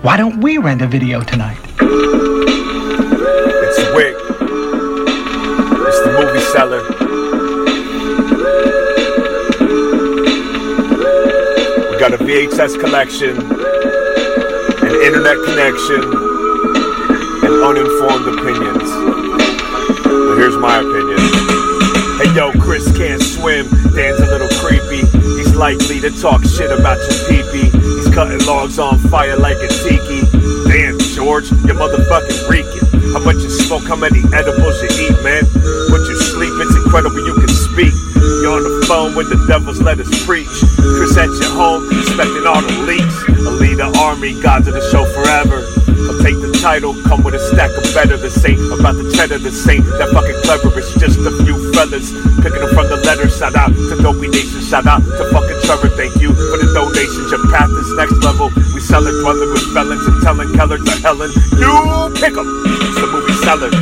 Why don't we rent a video tonight? It's Wick. It's the movie cellar. We got a VHS collection, an internet connection, and uninformed opinions. But here's my opinion. Hey yo, Chris can't swim. Dan's a little creepy. He's likely to talk shit about your peepee. Cutting logs on fire like a tiki. Damn, George, you're motherfucking reeking. How much you smoke, how many edibles you eat, man? When you sleep, it's incredible you can speak. You're on the phone when the devils let us preach. Chris at your home, expecting all the leaks. A leader army, gods of the show forever. I'll take title, come with a stack of better. This ain't about the cheddar, this ain't that fucking clever. It's just a few feathers, picking them from the letters. Shout out to Dopey Nation, shout out to fucking Trevor. Thank you for the donations. Your path is next level. We sell it, dwelling with felons and telling Keller to Helen. You pick 'em. It's the movie cellar.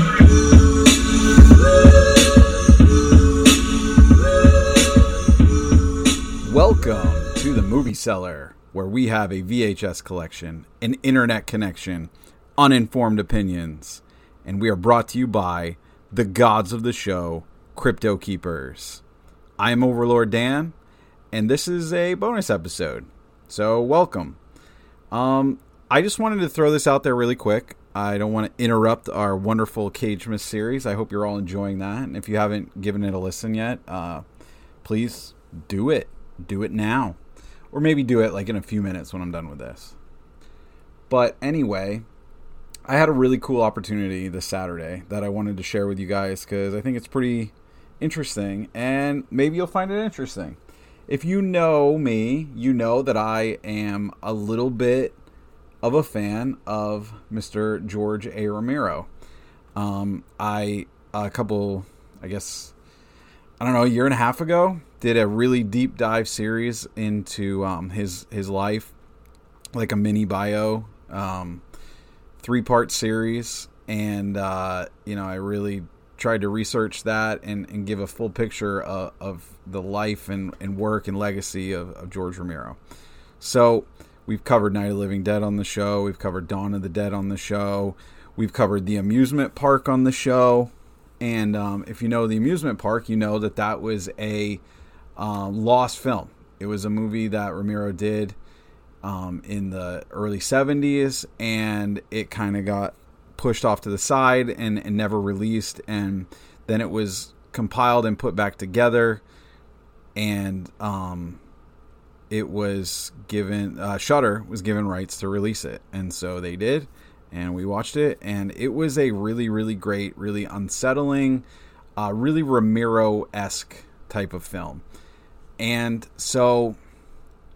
Welcome to the Movie Cellar, where we have a VHS collection, an internet connection, uninformed opinions, and we are brought to you by the gods of the show, Crypto Keepers. I am Overlord Dan, and this is a bonus episode. So, welcome. Um, I just wanted to throw this out there really quick. I don't want to interrupt our wonderful Cagemas series. I hope you're all enjoying that. And if you haven't given it a listen yet, uh, please do it. Do it now. Or maybe do it like in a few minutes when I'm done with this. But anyway, I had a really cool opportunity this Saturday that I wanted to share with you guys because I think it's pretty interesting and maybe you'll find it interesting. If you know me, you know that I am a little bit of a fan of Mr. George A. Romero. Um, I, a couple, I guess, I don't know, a year and a half ago, did a really deep dive series into um, his his life, like a mini bio, um, three part series, and uh, you know I really tried to research that and, and give a full picture of, of the life and, and work and legacy of, of George Romero. So we've covered Night of Living Dead on the show, we've covered Dawn of the Dead on the show, we've covered the amusement park on the show. And um, if you know the amusement park, you know that that was a um, lost film. It was a movie that Romero did um, in the early 70s, and it kind of got pushed off to the side and, and never released. And then it was compiled and put back together, and um, it was given uh, Shudder was given rights to release it, and so they did, and we watched it, and it was a really, really great, really unsettling, uh, really Romero esque type of film. And so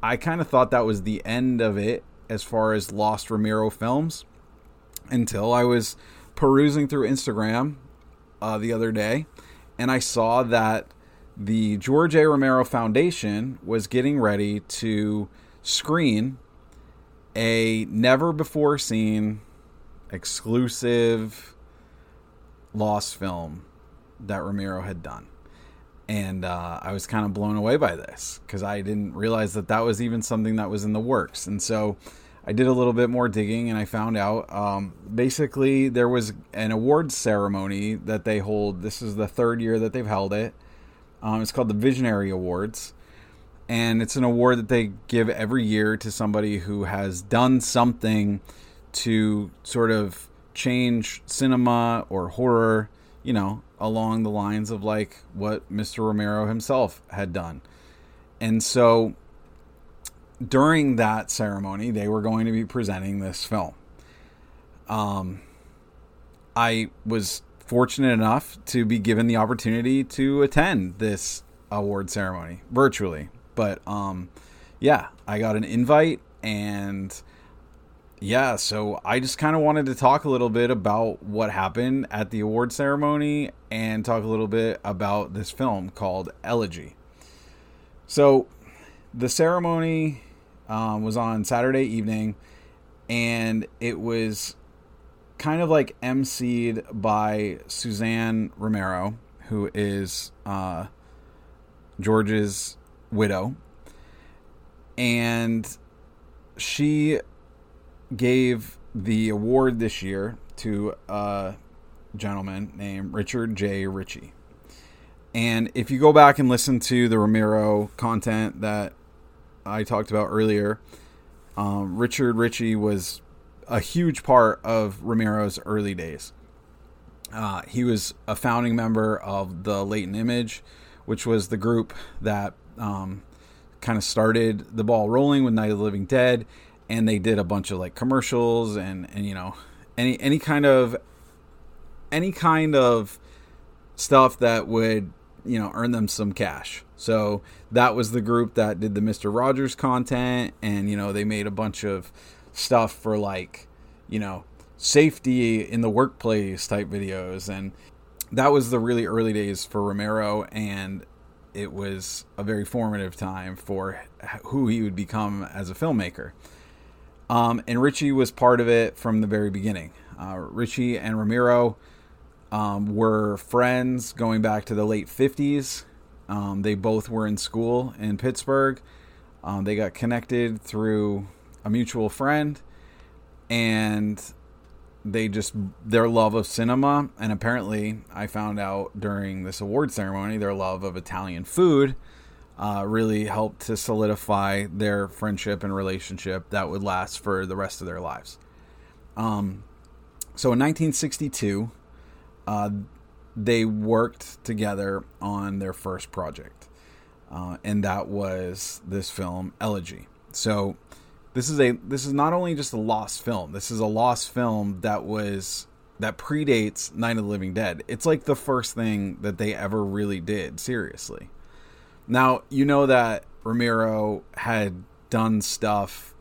I kind of thought that was the end of it as far as Lost Romero films until I was perusing through Instagram uh, the other day and I saw that the George A. Romero Foundation was getting ready to screen a never before seen exclusive Lost film that Romero had done and uh, I was kind of blown away by this because I didn't realize that that was even something that was in the works. And so I did a little bit more digging, and I found out um, basically there was an awards ceremony that they hold. This is the third year that they've held it. Um, it's called the Visionary Awards, and it's an award that they give every year to somebody who has done something to sort of change cinema or horror you know, along the lines of like what Mr. Romero himself had done. And so during that ceremony, they were going to be presenting this film. Um, I was fortunate enough to be given the opportunity to attend this award ceremony virtually. But um, yeah, I got an invite and yeah, so I just kind of wanted to talk a little bit about what happened at the award ceremony and talk a little bit about this film called Elegy. So, the ceremony um, was on Saturday evening, and it was kind of like emceed by Suzanne Romero, who is uh, George's widow. And she gave the award this year to a gentleman named Richard J. Ricci. And if you go back and listen to the Romero content that I talked about earlier, um, Richard Ricci was a huge part of Romero's early days. Uh, he was a founding member of the Latent Image, which was the group that um, kind of started the ball rolling with Night of the Living Dead, and they did a bunch of like commercials and and you know any any kind of any kind of stuff that would you know earn them some cash. So that was the group that did the Mister Rogers content, and you know they made a bunch of stuff for like you know safety in the workplace type videos and that was the really early days for Romero and it was a very formative time for who he would become as a filmmaker. Um, and Ricci was part of it from the very beginning. Uh, Ricci and Romero um, were friends going back to the late 50s. Um, they both were in school in Pittsburgh. Um, they got connected through a mutual friend, and they just their love of cinema and apparently I found out during this award ceremony their love of Italian food uh, really helped to solidify their friendship and relationship that would last for the rest of their lives. Um, so in 1962, uh, they worked together on their first project, uh, and that was this film Elegy. So this is a this is not only just a lost film. This is a lost film that was that predates Night of the Living Dead. It's like the first thing that they ever really did seriously. Now, you know that Romero had done stuff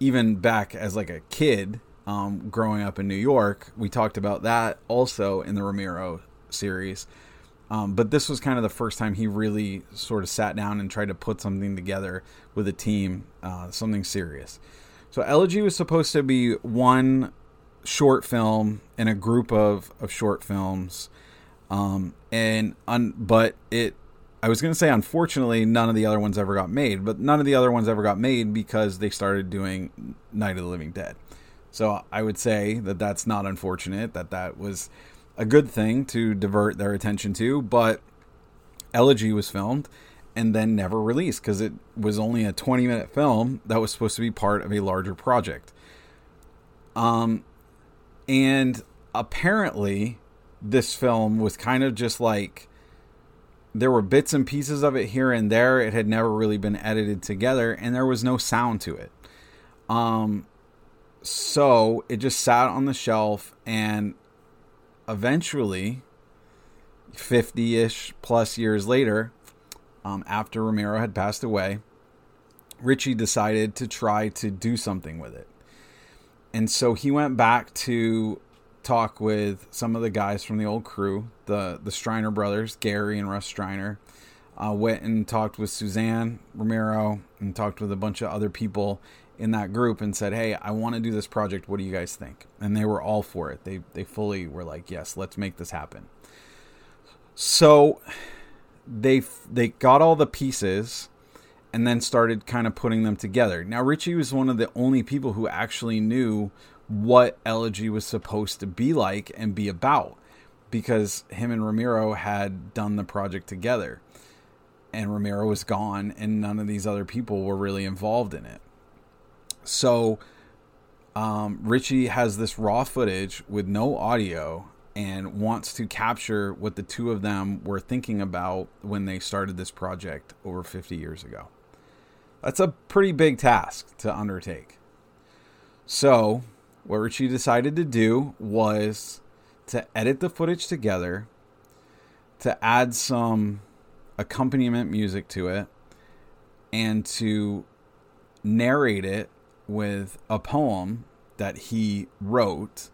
even back as like a kid um, growing up in New York. We talked about that also in the Romero series. Um, but this was kind of the first time he really sort of sat down and tried to put something together with a team, uh, something serious. So Elegy was supposed to be one short film in a group of, of short films. Um, and un, but it, I was going to say, unfortunately, none of the other ones ever got made, but none of the other ones ever got made because they started doing Night of the Living Dead. So I would say that that's not unfortunate, that that was a good thing to divert their attention to, but Elegy was filmed and then never released because it was only a 20 minute film that was supposed to be part of a larger project. Um, and apparently, this film was kind of just like there were bits and pieces of it here and there. It had never really been edited together, and there was no sound to it. Um, so it just sat on the shelf, and eventually, 50 ish plus years later, um, after Romero had passed away, Ricci decided to try to do something with it. And so he went back to talk with some of the guys from the old crew, the, the Streiner brothers, Gary and Russ Streiner. Uh, went and talked with Suzanne Romero and talked with a bunch of other people in that group and said, "Hey, I want to do this project. What do you guys think?" And they were all for it. They they fully were like, "Yes, let's make this happen." So they they got all the pieces and then started kind of putting them together. Now Ricci was one of the only people who actually knew what Elegy was supposed to be like and be about because him and Romero had done the project together. And Romero was gone and none of these other people were really involved in it. So um, Ricci has this raw footage with no audio and wants to capture what the two of them were thinking about when they started this project over 50 years ago. That's a pretty big task to undertake. So, what Ricci decided to do was to edit the footage together, to add some accompaniment music to it, and to narrate it with a poem that he wrote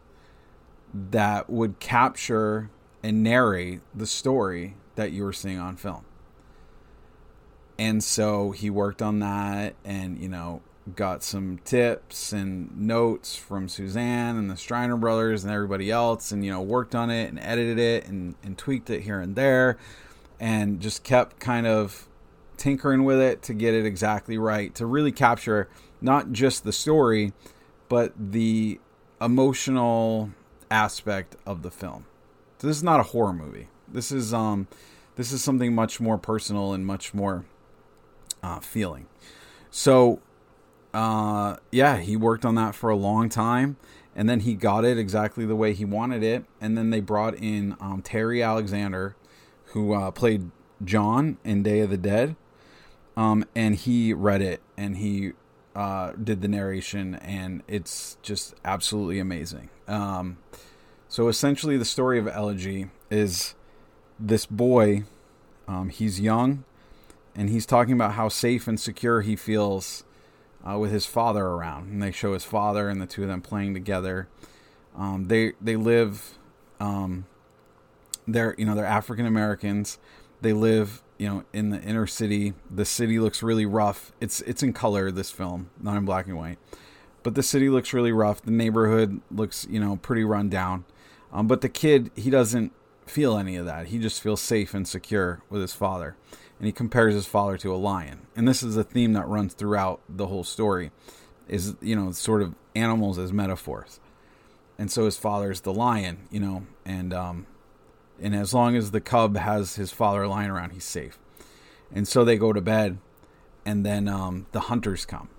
that would capture and narrate the story that you were seeing on film. And so he worked on that and, you know, got some tips and notes from Suzanne and the Streiner brothers and everybody else and, you know, worked on it and edited it and, and tweaked it here and there and just kept kind of tinkering with it to get it exactly right to really capture not just the story, but the emotional aspect of the film. So this is not a horror movie. This is um, this is something much more personal and much more uh, feeling. So, uh, yeah, he worked on that for a long time, and then he got it exactly the way he wanted it. And then they brought in um, Terry Alexander, who uh, played John in Day of the Dead, um, and he read it and he uh, did the narration, and it's just absolutely amazing. Um, so essentially, the story of Elegy is this boy. Um, he's young, and he's talking about how safe and secure he feels uh, with his father around. And they show his father and the two of them playing together. Um, they they live. Um, they're you know they're African Americans. They live you know in the inner city. The city looks really rough. It's it's in color this film, not in black and white. But the city looks really rough. The neighborhood looks you know pretty run down. Um, but the kid he doesn't feel any of that. He just feels safe and secure with his father. And he compares his father to a lion. And this is a theme that runs throughout the whole story is, you know, sort of animals as metaphors. And so his father's the lion, you know, and um and as long as the cub has his father lying around, he's safe. And so they go to bed and then um the hunters come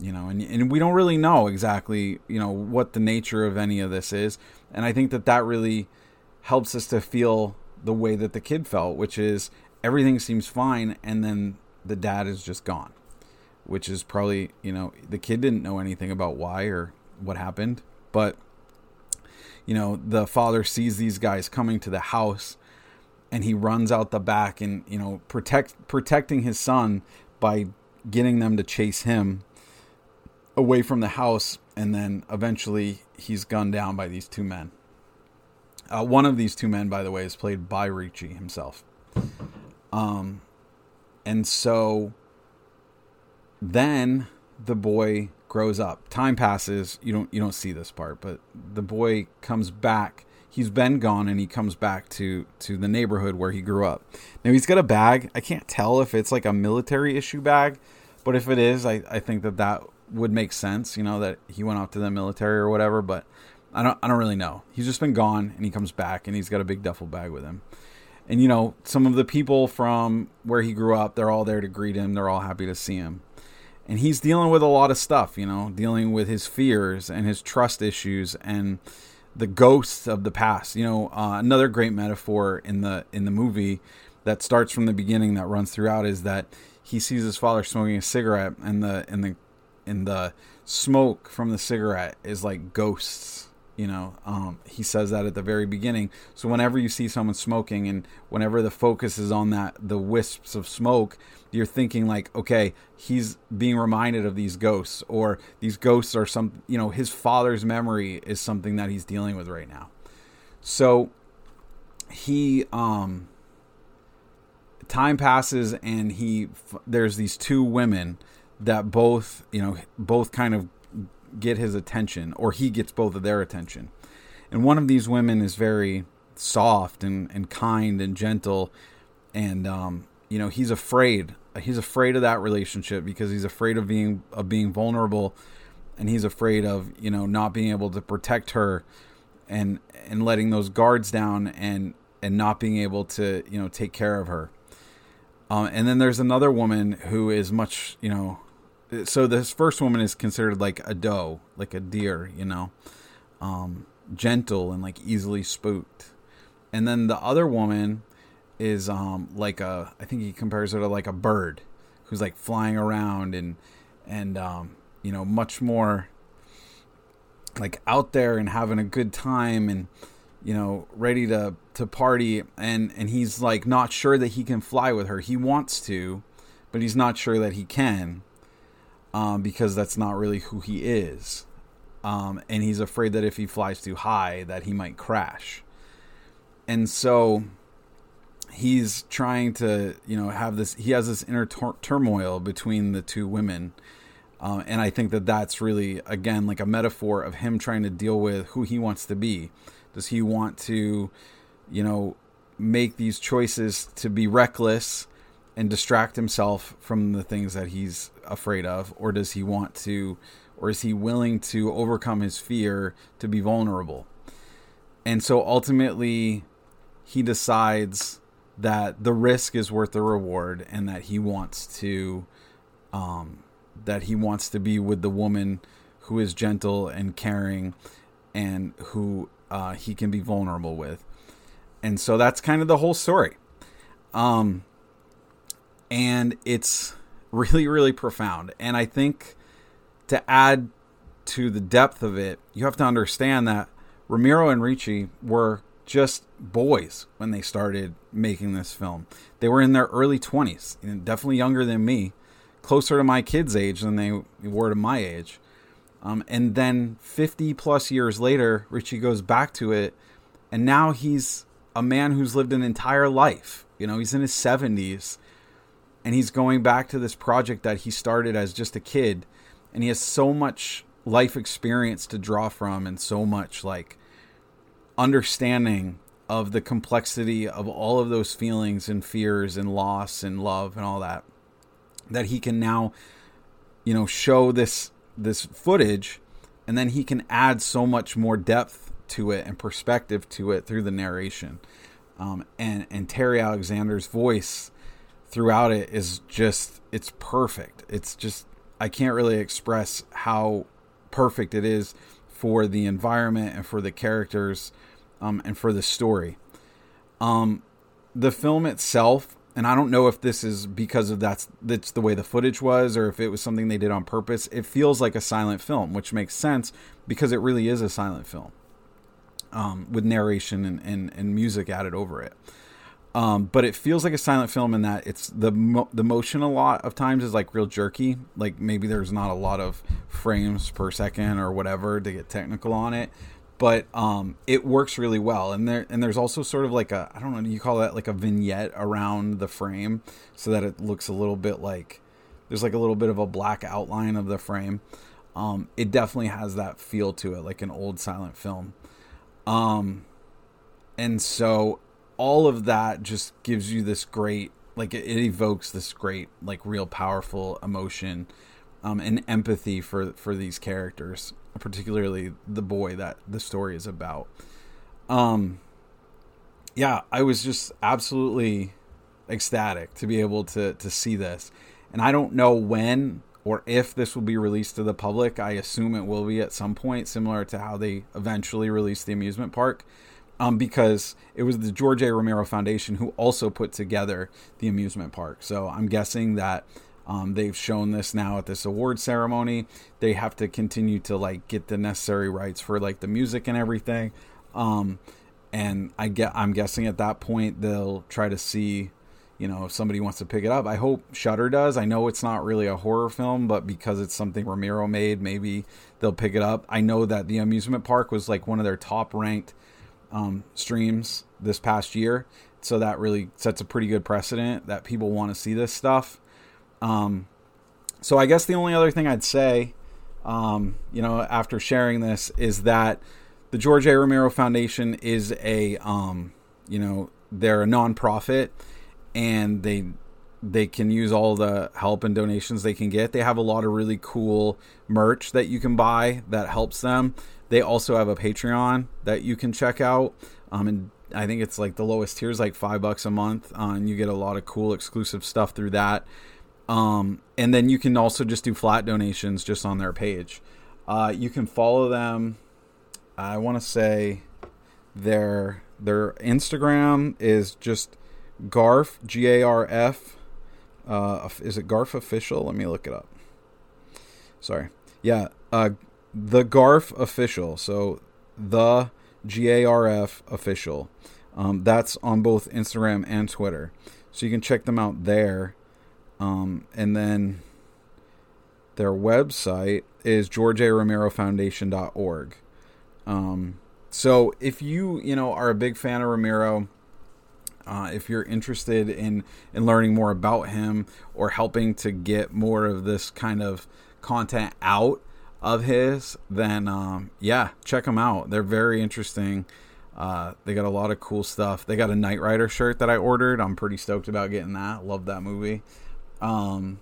you know and, and we don't really know exactly you know what the nature of any of this is and i think that that really helps us to feel the way that the kid felt, which is everything seems fine, and then the dad is just gone, which is probably, you know, the kid didn't know anything about why or what happened, but, you know, the father sees these guys coming to the house and he runs out the back and, you know, protect protecting his son by getting them to chase him away from the house and then eventually he's gunned down by these two men uh, one of these two men, by the way, is played by Ricci himself. Um, and so then the boy grows up. Time passes. You don't you don't see this part, but the boy comes back. He's been gone, and he comes back to to the neighborhood where he grew up. Now he's got a bag. I can't tell if it's like a military issue bag, but if it is, I I think that that would make sense. You know that he went off to the military or whatever, but I don't I don't really know. He's just been gone and he comes back and he's got a big duffel bag with him. And you know, some of the people from where he grew up, they're all there to greet him. They're all happy to see him. And he's dealing with a lot of stuff, you know, dealing with his fears and his trust issues and the ghosts of the past. You know, uh, another great metaphor in the in the movie that starts from the beginning that runs throughout is that he sees his father smoking a cigarette and the and the and the smoke from the cigarette is like ghosts you know um, he says that at the very beginning. So whenever you see someone smoking and whenever the focus is on that the wisps of smoke you're thinking like okay he's being reminded of these ghosts or these ghosts are some you know his father's memory is something that he's dealing with right now. So he um time passes and he there's these two women that both you know both kind of get his attention, or he gets both of their attention. And one of these women is very soft and, and kind and gentle, and um, you know he's afraid. He's afraid of that relationship because he's afraid of being of being vulnerable, and he's afraid of you know not being able to protect her, and and letting those guards down and and not being able to you know take care of her. Um, and then there's another woman who is much you know so this first woman is considered like a doe, like a deer, you know, um, gentle and like easily spooked. And then the other woman is um, like a, I think he compares her to like a bird who's like flying around and and um, you know much more like out there and having a good time and you know ready to to party. And and he's like not sure that he can fly with her. He wants to but he's not sure that he can um, because that's not really who he is. Um, and he's afraid that if he flies too high, that he might crash. And so he's trying to, you know, have this. He has this inner tur- turmoil between the two women, uh, and I think that that's really, again, like a metaphor of him trying to deal with who he wants to be. Does he want to, you know, make these choices to be reckless and distract himself from the things that he's afraid of or does he want to or is he willing to overcome his fear to be vulnerable? And so ultimately, he decides that the risk is worth the reward and that he wants to um, that he wants to be with the woman who is gentle and caring and who uh, he can be vulnerable with. And so that's kind of the whole story. Um, and it's really, really profound. And I think to add to the depth of it, you have to understand that Romero and Ricci were just boys when they started making this film. They were in their early 20s, definitely younger than me, closer to my kids' age than they were to my age. Um, and then 50 plus years later, Ricci goes back to it, and now he's a man who's lived an entire life. You know, he's in his 70s, and he's going back to this project that he started as just a kid, and he has so much life experience to draw from, and so much like understanding of the complexity of all of those feelings and fears and loss and love and all that that he can now you know show this this footage and then he can add so much more depth to it and perspective to it through the narration. Um, and and terry alexander's voice throughout it is just it's perfect it's just i can't really express how perfect it is for the environment and for the characters um, and for the story um, the film itself and I don't know if this is because of that's that's the way the footage was or if it was something they did on purpose. It feels like a silent film, which makes sense because it really is a silent film um, with narration and, and, and music added over it. Um, but it feels like a silent film in that it's the mo- the motion a lot of times is like real jerky. Like maybe there's not a lot of frames per second or whatever to get technical on it but um, it works really well. And there and there's also sort of like a I don't know, you call that like a vignette around the frame so that it looks a little bit like there's like a little bit of a black outline of the frame. Um, it definitely has that feel to it, like an old silent film. Um, and so all of that just gives you this great, like it, it evokes this great, like real powerful emotion um, and empathy for for these characters particularly the boy that the story is about. Um, yeah, I was just absolutely ecstatic to be able to to see this, and I don't know when or if this will be released to the public. I assume it will be at some point, similar to how they eventually released the amusement park. Um, because it was the George A. Romero Foundation who also put together the amusement park. So I'm guessing that um, they've shown this now at this award ceremony. They have to continue to like get the necessary rights for like the music and everything. Um, and I get, I'm guessing at that point they'll try to see, you know, if somebody wants to pick it up. I hope Shudder does. I know it's not really a horror film, but because it's something Romero made, maybe they'll pick it up. I know that the amusement park was like one of their top ranked um, streams this past year, so that really sets a pretty good precedent that people want to see this stuff. Um, so I guess the only other thing I'd say, um, you know, after sharing this is that the George A. Romero Foundation is a, um, you know, they're a nonprofit and they they can use all the help and donations they can get. They have a lot of really cool merch that you can buy that helps them. They also have a Patreon that you can check out. Um, and I think it's like the lowest tier is like five bucks a month, uh, and you get a lot of cool exclusive stuff through that. Um, and then you can also just do flat donations just on their page. Uh, you can follow them. I want to say their their Instagram is just Garf G A R F. Uh, is it Garf official? Let me look it up. Sorry. Yeah. Uh, the Garf official. So the G A R F official. Um, that's on both Instagram and Twitter. So you can check them out there. Um, and then their website is georgearomerofoundation.org. Um, so if you you know are a big fan of Romero, uh, if you're interested in in learning more about him or helping to get more of this kind of content out of his, then um, yeah, check them out. They're very interesting. Uh, they got a lot of cool stuff. They got a Knight Rider shirt that I ordered. I'm pretty stoked about getting that. Love that movie. Um,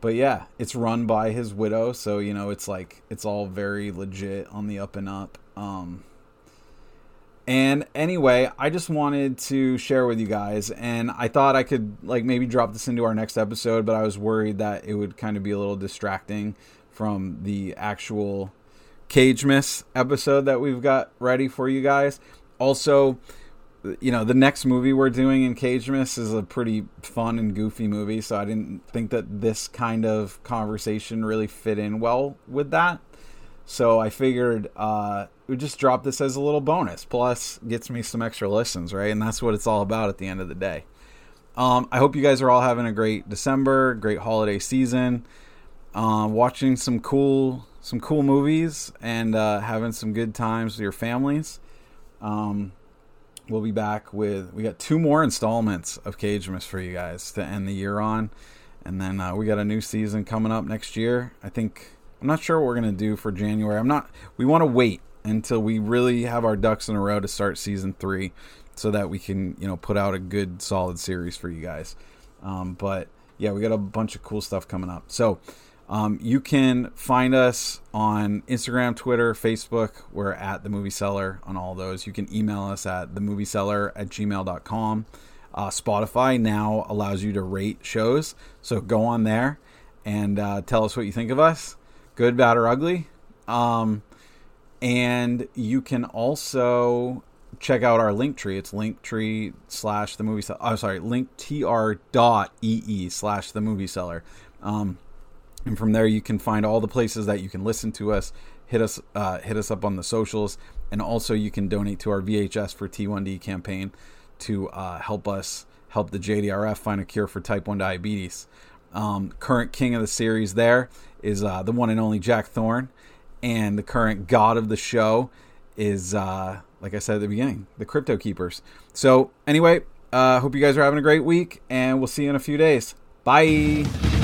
but yeah, it's run by his widow, so you know it's like it's all very legit on the up and up. Um, and anyway, I just wanted to share with you guys, and I thought I could like maybe drop this into our next episode, but I was worried that it would kind of be a little distracting from the actual Cagemas episode that we've got ready for you guys. Also, you know, the next movie we're doing in Cagemas is a pretty fun and goofy movie, so I didn't think that this kind of conversation really fit in well with that. So I figured uh, we just drop this as a little bonus. Plus, gets me some extra listens, right? And that's what it's all about at the end of the day. Um, I hope you guys are all having a great December, great holiday season, uh, watching some cool some cool movies, and uh, having some good times with your families. Um, we'll be back with we got two more installments of Cagemas for you guys to end the year on, and then uh, we got a new season coming up next year. I think I'm not sure what we're gonna do for January. I'm not. We want to wait until we really have our ducks in a row to start season three, so that we can you know put out a good solid series for you guys. Um, but yeah, we got a bunch of cool stuff coming up. So um, you can find us on Instagram, Twitter, Facebook. We're at The Movie Cellar on all those. You can email us at themoviecellar at gmail.com. Uh, Spotify now allows you to rate shows. So go on there and uh, tell us what you think of us good, bad, or ugly. Um, and you can also check out our link tree. It's linktree slash the movie cellar. Oh, sorry, linktr dot ee slash the movie cellar. Um, and from there you can find all the places that you can listen to us. Hit us uh, hit us up on the socials. And also you can donate to our vhs for t1d campaign to uh, help us help the jdrf find a cure for type 1 diabetes. Um, current king of the series there is uh, the one and only jack thorne. And the current god of the show is uh, like i said at the beginning the crypto keepers. So anyway uh, hope you guys are having a great week and we'll see you in a few days. Bye